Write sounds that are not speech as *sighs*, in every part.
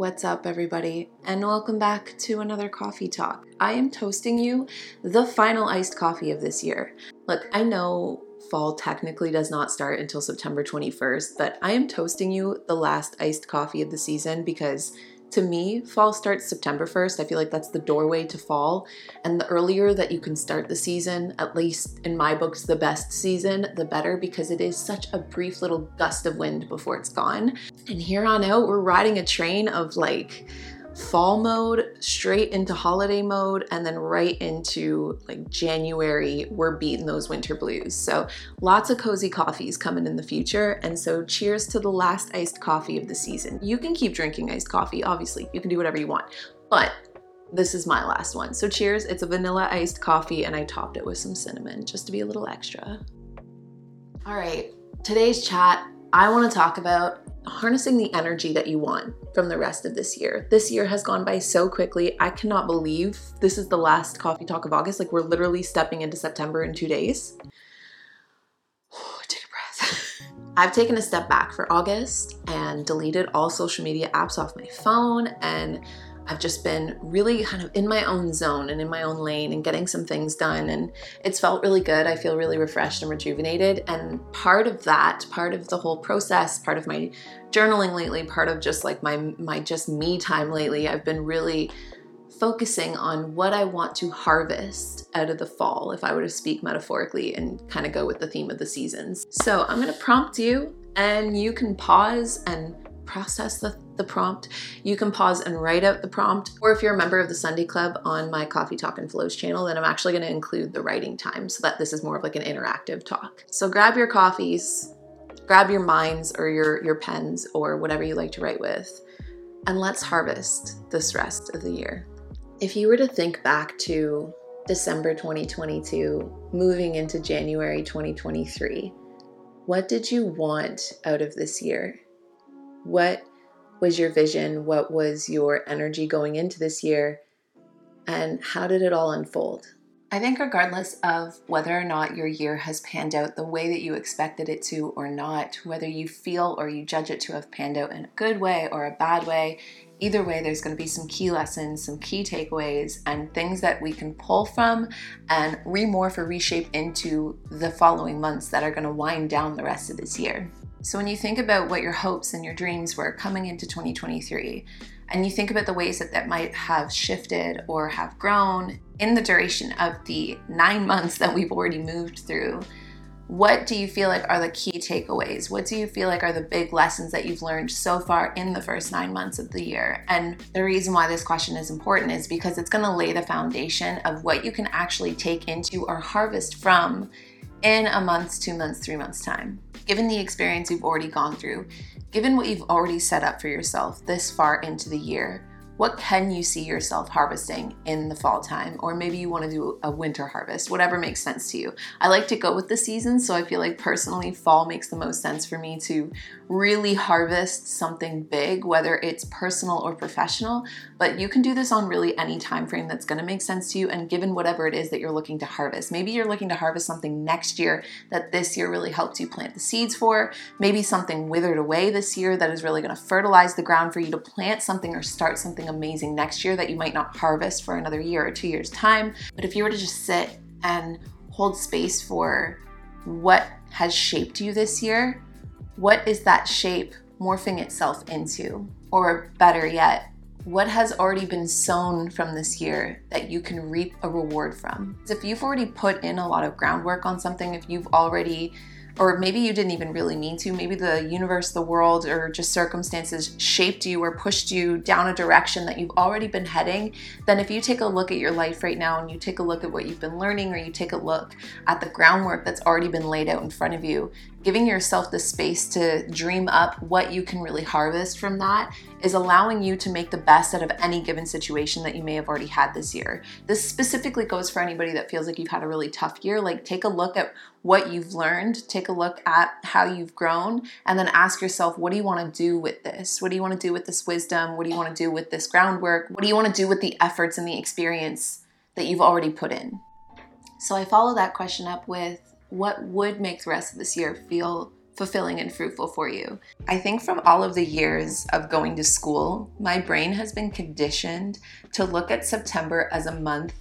What's up, everybody, and welcome back to another coffee talk. I am toasting you the final iced coffee of this year. Look, I know fall technically does not start until September 21st, but I am toasting you the last iced coffee of the season because to me, fall starts September 1st. I feel like that's the doorway to fall. And the earlier that you can start the season, at least in my books, the best season, the better because it is such a brief little gust of wind before it's gone. And here on out, we're riding a train of like, fall mode straight into holiday mode and then right into like January we're beating those winter blues. So lots of cozy coffees coming in the future and so cheers to the last iced coffee of the season. You can keep drinking iced coffee obviously. You can do whatever you want. But this is my last one. So cheers. It's a vanilla iced coffee and I topped it with some cinnamon just to be a little extra. All right. Today's chat I want to talk about harnessing the energy that you want from the rest of this year. This year has gone by so quickly. I cannot believe this is the last coffee talk of August. Like we're literally stepping into September in two days. *sighs* A breath. *laughs* I've taken a step back for August and deleted all social media apps off my phone and I've just been really kind of in my own zone and in my own lane and getting some things done. And it's felt really good. I feel really refreshed and rejuvenated. And part of that, part of the whole process, part of my journaling lately, part of just like my my just me time lately, I've been really focusing on what I want to harvest out of the fall, if I were to speak metaphorically and kind of go with the theme of the seasons. So I'm to prompt you, and you can pause and process the, the prompt, you can pause and write out the prompt. Or if you're a member of the Sunday Club on my Coffee Talk and Flows channel, then I'm actually going to include the writing time so that this is more of like an interactive talk. So grab your coffees, grab your minds or your, your pens or whatever you like to write with, and let's harvest this rest of the year. If you were to think back to December 2022, moving into January 2023, what did you want out of this year? What was your vision? What was your energy going into this year? And how did it all unfold? I think, regardless of whether or not your year has panned out the way that you expected it to or not, whether you feel or you judge it to have panned out in a good way or a bad way, either way, there's going to be some key lessons, some key takeaways, and things that we can pull from and remorph or reshape into the following months that are going to wind down the rest of this year. So, when you think about what your hopes and your dreams were coming into 2023, and you think about the ways that that might have shifted or have grown in the duration of the nine months that we've already moved through, what do you feel like are the key takeaways? What do you feel like are the big lessons that you've learned so far in the first nine months of the year? And the reason why this question is important is because it's to lay the foundation of what you can actually take into or harvest from in a month, two months, three months' time. Given the experience you've already gone through, given what you've already set up for yourself this far into the year, what can you see yourself harvesting in the fall time? Or maybe you want to do a winter harvest, whatever makes sense to you. I like to go with the seasons, so I feel like personally, fall makes the most sense for me to really harvest something big, whether it's personal or professional. But you can do this on really any time frame that's going to make sense to you, and given whatever it is that you're looking to harvest. Maybe you're looking to harvest something next year that this year really helped you plant the seeds for. Maybe something withered away this year that is really going to fertilize the ground for you to plant something or start something amazing next year that you might not harvest for another year or two years' time. But if you were to just sit and hold space for what has shaped you this year, what is that shape morphing itself into? Or better yet, what has already been sown from this year that you can reap a reward from? If you've already put in a lot of groundwork on something, if you've already or maybe you didn't even really mean to. Maybe the universe, the world, or just circumstances shaped you or pushed you down a direction that you've already been heading. Then, if you take a look at your life right now and you take a look at what you've been learning, or you take a look at the groundwork that's already been laid out in front of you, giving yourself the space to dream up what you can really harvest from that is allowing you to make the best out of any given situation that you may have already had this year. This specifically goes for anybody that feels like you've had a really tough year. Like, take a look at what you've learned, take a look at how you've grown, and then ask yourself, what do you want to do with this? What do you want to do with this wisdom? What do you want to do with this groundwork? What do you want to do with the efforts and the experience that you've already put in? So, I follow that question up with what would make the rest of this year feel fulfilling and fruitful for you. I think from all of the years of going to school, my brain has been conditioned to look at September as a month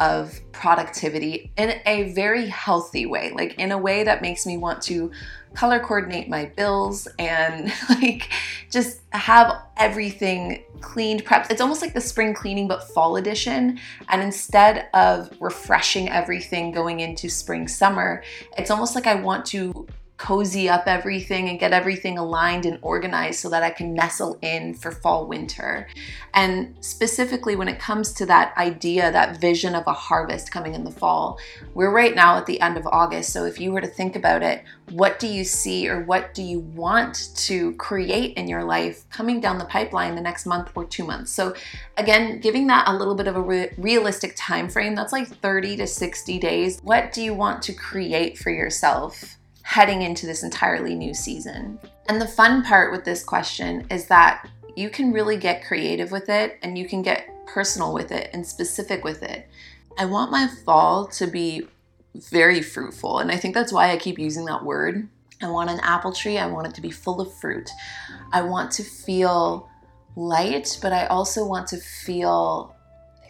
of productivity in a very healthy way, like in a way that makes me want to color coordinate my bills and *laughs* like just have everything cleaned, prepped. It's almost like the spring cleaning, but fall edition. And instead of refreshing everything going into spring, summer, it's almost like I want to cozy up everything and get everything aligned and organized so that I can nestle in for fall winter. And specifically when it comes to that idea, that vision of a harvest coming in the fall, we're right now at the end of August. So if you were to think about it, what do you see or what do you want to create in your life coming down the pipeline the next month or two months? So again, giving that a little bit of a re- realistic time frame, that's like 30 to 60 days. What do you want to create for yourself? Heading into this entirely new season. And the fun part with this question is that you can really get creative with it and you can get personal with it and specific with it. I want my fall to be very fruitful, and I think that's why I keep using that word. I want an apple tree, I want it to be full of fruit. I want to feel light, but I also want to feel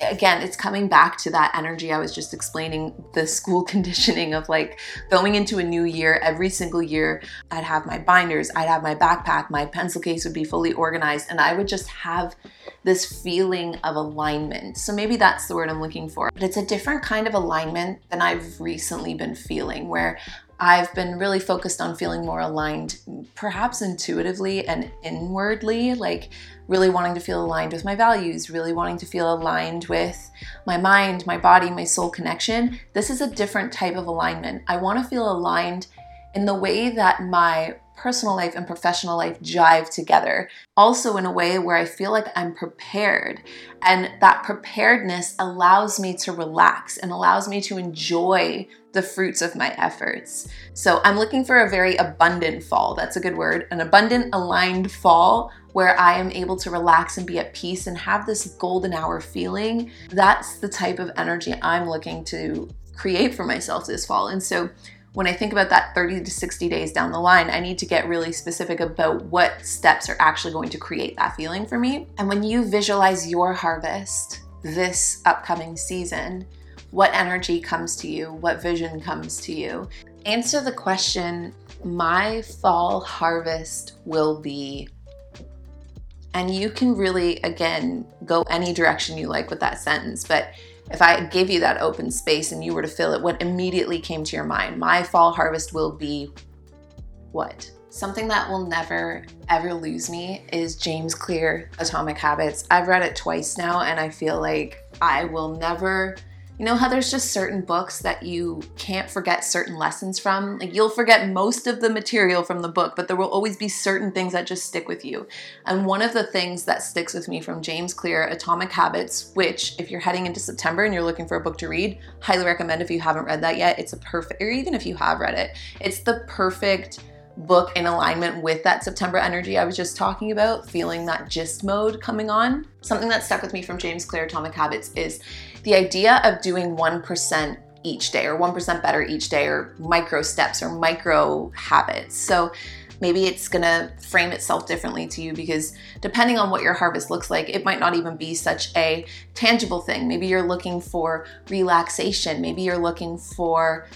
again, it's coming back to that energy I was just explaining the school *laughs* conditioning of like going into a new year every single year. I'd have my binders, I'd have my backpack, my pencil case would be fully organized, and I would just have this feeling of alignment. So maybe that's the word I'm looking for. But it's a different kind of alignment than I've recently been feeling, where I've been really focused on feeling more aligned, perhaps intuitively and inwardly, like really wanting to feel aligned with my values, really wanting to feel aligned with my mind, my body, my soul connection. This is a different type of alignment. I want to feel aligned in the way that my personal life and professional life jive together. Also, in a way where I feel like I'm prepared. And that preparedness allows me to relax and allows me to enjoy the fruits of my efforts. So, I'm looking for a very abundant fall. That's a good word. An abundant, aligned fall where I am able to relax and be at peace and have this golden hour feeling. That's the type of energy I'm looking to create for myself this fall. And so, when I think about that 30 to 60 days down the line, I need to get really specific about what steps are actually going to create that feeling for me. And when you visualize your harvest this upcoming season, what energy comes to you? What vision comes to you? Answer the question My fall harvest will be. And you can really, again, go any direction you like with that sentence, but if I gave you that open space and you were to fill it, what immediately came to your mind? My fall harvest will be what? Something that will never ever lose me is James Clear Atomic Habits. I've read it twice now and I feel like I will never you know how there's just certain books that you can't forget certain lessons from? Like you'll forget most of the material from the book, but there will always be certain things that just stick with you. And one of the things that sticks with me from James Clear, Atomic Habits, which if you're heading into September and you're looking for a book to read, highly recommend if you haven't read that yet. It's a perfect, or even if you have read it, it's the perfect book in alignment with that September energy I was just talking about, feeling that gist mode coming on. Something that stuck with me from James Clear Atomic Habits is the idea of doing 1% each day or 1% better each day or micro steps or micro habits. So maybe it's gonna frame itself differently to you because depending on what your harvest looks like, it might not even be such a tangible thing. Maybe you're looking for relaxation, maybe you're looking for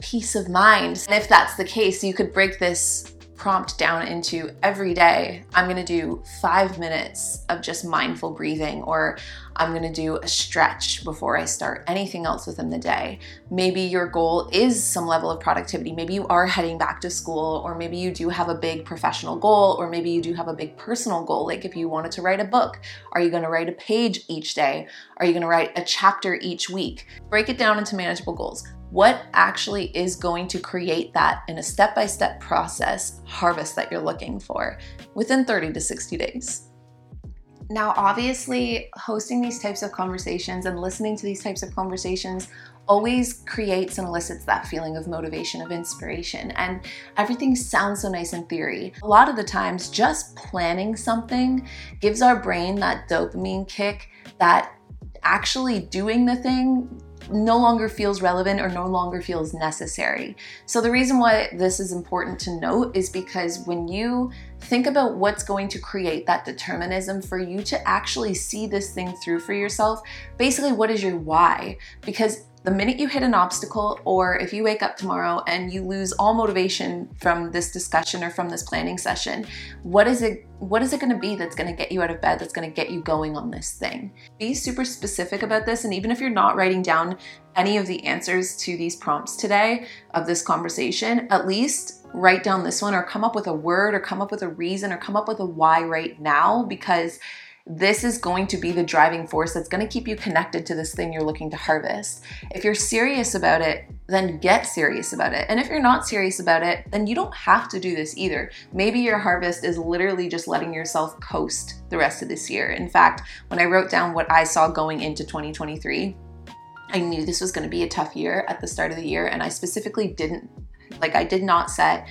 peace of mind. And if that's the case, you could break this prompt down into every day, I'm gonna do five minutes of just mindful breathing, or I'm gonna do a stretch before I start anything else within the day. Maybe your goal is some level of productivity. Maybe you are heading back to school, or maybe you do have a big professional goal, or maybe you do have a big personal goal. Like if you wanted to write a book, are you gonna write a page each day? Are you gonna write a chapter each week? Break it down into manageable goals what actually is going to create that in a step by step process harvest that you're looking for within 30 to 60 days. Now, obviously, hosting these types of conversations and listening to these types of conversations always creates and elicits that feeling of motivation, of inspiration, and everything sounds so nice in theory. A lot of the times, just planning something gives our brain that dopamine kick that actually doing the thing no longer feels relevant or no longer feels necessary. So, the reason why this is important to note is because when you think about what's going to create that determinism for you to actually see this thing through for yourself, basically, what is your why? Because the minute you hit an obstacle, or if you wake up tomorrow and you lose all motivation from this discussion or from this planning session, what is it? What is it going to be that's going to get you out of bed? That's going to get you going on this thing? Be super specific about this, and even if you're not writing down any of the answers to these prompts today of this conversation, at least write down this one or come up with a word or come up with a reason or come up with a why right now because this is going to be the driving force that's going to keep you connected to this thing you're looking to harvest. If you're serious about it, then get serious about it. And if you're not serious about it, then you don't have to do this either. Maybe your harvest is literally just letting yourself coast the rest of this year. In fact, when I wrote down what I saw going into 2023, I knew this was going to be a tough year at the start of the year, and I specifically didn't like I did not set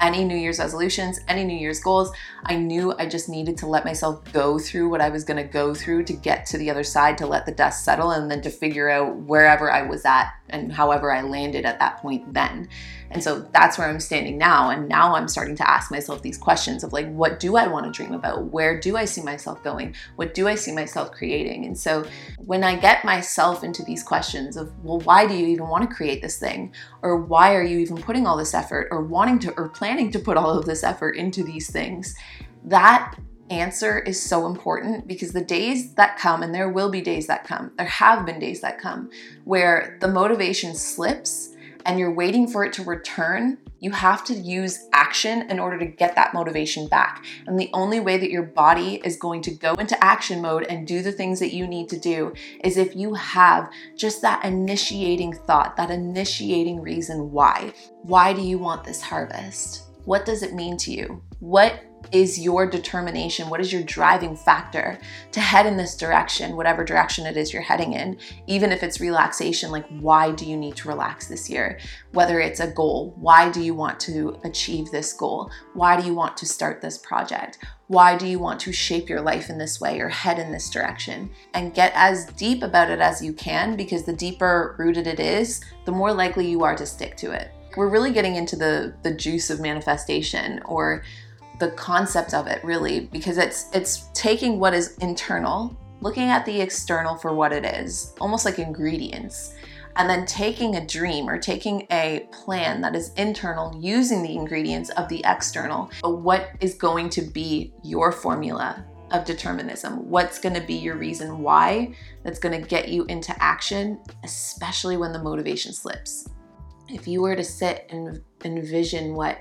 any New Year's resolutions, any New Year's goals. I knew I just needed to let myself go through what I was going to go through to get to the other side, to let the dust settle, and then to figure out wherever I was at and however I landed at that point then. And so that's where I'm standing now. And now I'm starting to ask myself these questions of like, what do I want to dream about? Where do I see myself going? What do I see myself creating? And so when I get myself into these questions of, well, why do you even want to create this thing? Or why are you even putting all this effort or wanting to or planning to put all of this effort into these things? That answer is so important because the days that come, and there will be days that come, there have been days that come, where the motivation slips and you're waiting for it to return, you have to use action in order to get that motivation back. And the only way that your body is going to go into action mode and do the things that you need to do is if you have just that initiating thought, that initiating reason why. Why do you want this harvest? What does it mean to you? What is your determination? What is your driving factor to head in this direction, whatever direction it is you're heading in? Even if it's relaxation, like why do you need to relax this year? Whether it's a goal, why do you want to achieve this goal? Why do you want to start this project? Why do you want to shape your life in this way or head in this direction? And get as deep about it as you can because the deeper rooted it is, the more likely you are to stick to it. We're really getting into the the juice of manifestation or the concept of it really because it's it's taking what is internal looking at the external for what it is almost like ingredients and then taking a dream or taking a plan that is internal using the ingredients of the external but what is going to be your formula of determinism? What's going to be your reason why that's going to get you into action especially when the motivation slips? If you were to sit and envision what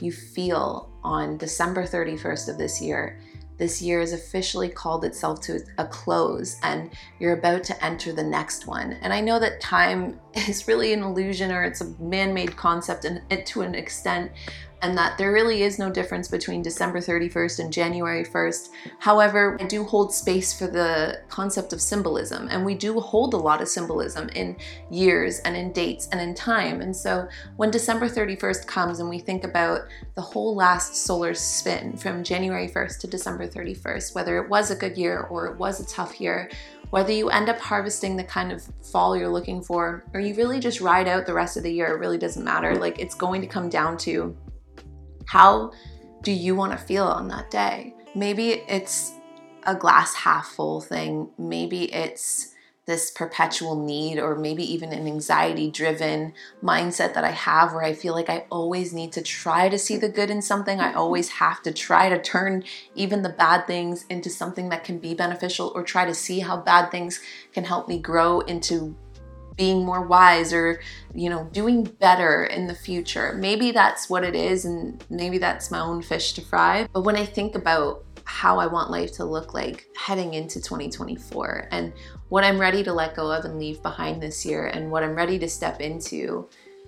you feel on December 31st of this year, this year has officially called itself to a close and you're about to enter the next one. And I know that time *laughs* is really an illusion or it's a man made concept and to an extent, and that there really is no difference between December 31st and January 1st. However, I do hold space for the concept of symbolism, and we do hold a lot of symbolism in years and in dates and in time. And so when December 31st comes and we think about the whole last solar spin from January 1st to December 31st, whether it was a good year or it was a tough year, whether you end up harvesting the kind of fall you're looking for, or you really just ride out the rest of the year, it really doesn't matter. Like it's going to come down to how do you want to feel on that day? Maybe it's a glass half full thing. Maybe it's this perpetual need, or maybe even an anxiety driven mindset that I have where I feel like I always need to try to see the good in something. I always have to try to turn even the bad things into something that can be beneficial, or try to see how bad things can help me grow into being more wise or you know doing better in the future. Maybe that's what it is and maybe that's my own fish to fry. But when i think about how i want life to look like heading into 2024 and what i'm ready to let go of and leave behind this year and what i'm ready to step into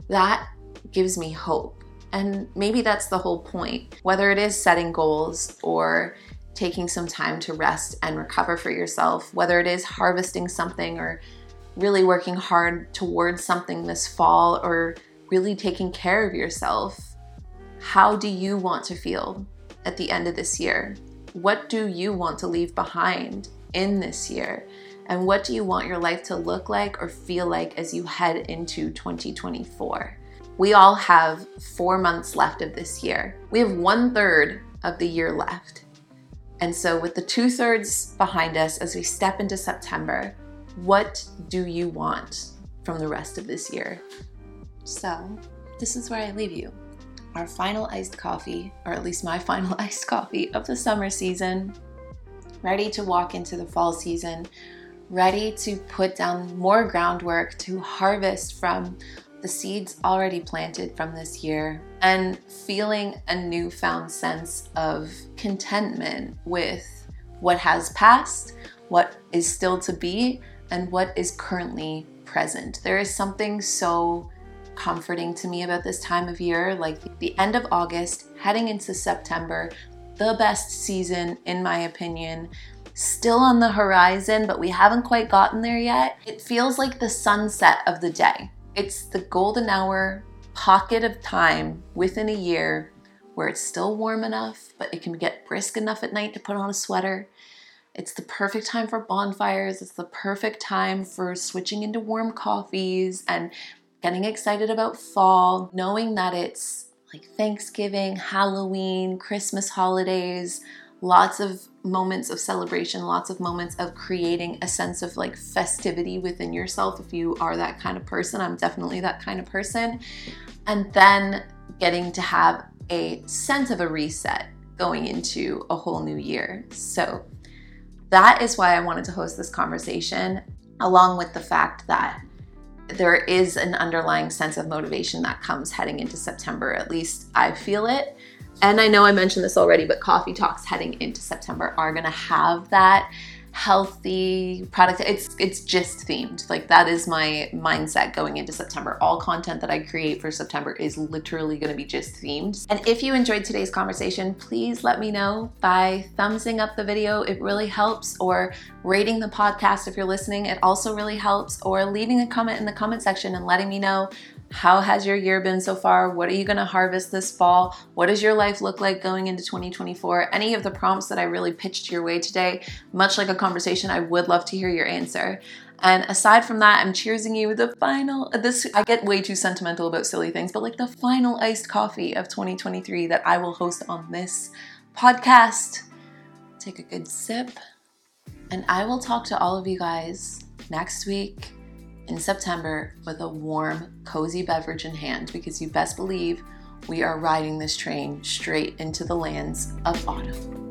that gives me hope. And maybe that's the whole point whether it is setting goals or taking some time to rest and recover for yourself whether it is harvesting something or really working hard towards something this fall or really taking care of yourself, how do you want to feel at the end of this year? What do you want to leave behind in this year? And what do you want your life to look like or feel like as you head into 2024? We all have four months left of this year. We have one third of the year left. And so, with the two thirds behind us as we step into September, what do you want from the rest of this year? So, this is where I leave you. Our final iced coffee, or at least my *laughs* final iced coffee of the summer season, ready to walk into the fall season, ready to put down more groundwork to harvest from the seeds already planted from this year and feeling a newfound sense of contentment with what has passed, what is still to be, and what is currently present. There is something so comforting to me about this time of year, like the end of August, heading into September, the best season, in my opinion. Still on the horizon, but we haven't quite gotten there yet. It feels like the sunset of the day. It's the golden hour pocket of time within a year where it's still warm enough, but it can get brisk enough at night to put on a sweater. It's the perfect time for bonfires. It's the perfect time for switching into warm coffees and getting excited about fall, knowing that it's like Thanksgiving, Halloween, Christmas holidays, lots of moments of celebration, lots of moments of creating a sense of like festivity within yourself. If you are that kind of person, I'm definitely that kind of person. And then getting to have a sense of a reset going into a whole new year. So that is why I wanted to host this conversation, along with the fact that there is an underlying sense of motivation that comes heading into September. At least I feel it. And I know I mentioned this already, but coffee talks heading into September are going to have that healthy product. It's it's just themed. Like that is my mindset going into september. All content that i create for september is literally going to be just themed. And if you enjoyed today's conversation please let me know by thumbsing up the video. It really helps or rating the podcast if you're listening. It also really helps or leaving a comment in the comment section and letting me know how has your year been so far? What are you going to harvest this fall? What does your life look like going into 2024? Any of the prompts that I really pitched your way today, much like a conversation, I would love to hear your answer. And aside from that, I'm cheersing you with the final this I get way too sentimental about silly things, but like the final iced coffee of 2023 that I will host on this podcast. Take a good sip. And I will talk to all of you guys next week in September with a warm, cozy beverage in hand because you best believe we are riding this train straight into the lands of autumn.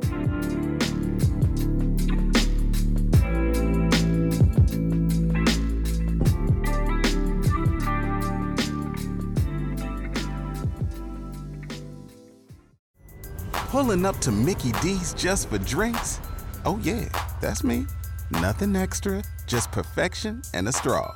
Pulling up to Mickey D's just for drinks? Oh, yeah, that's me. Nothing extra, just perfection and a straw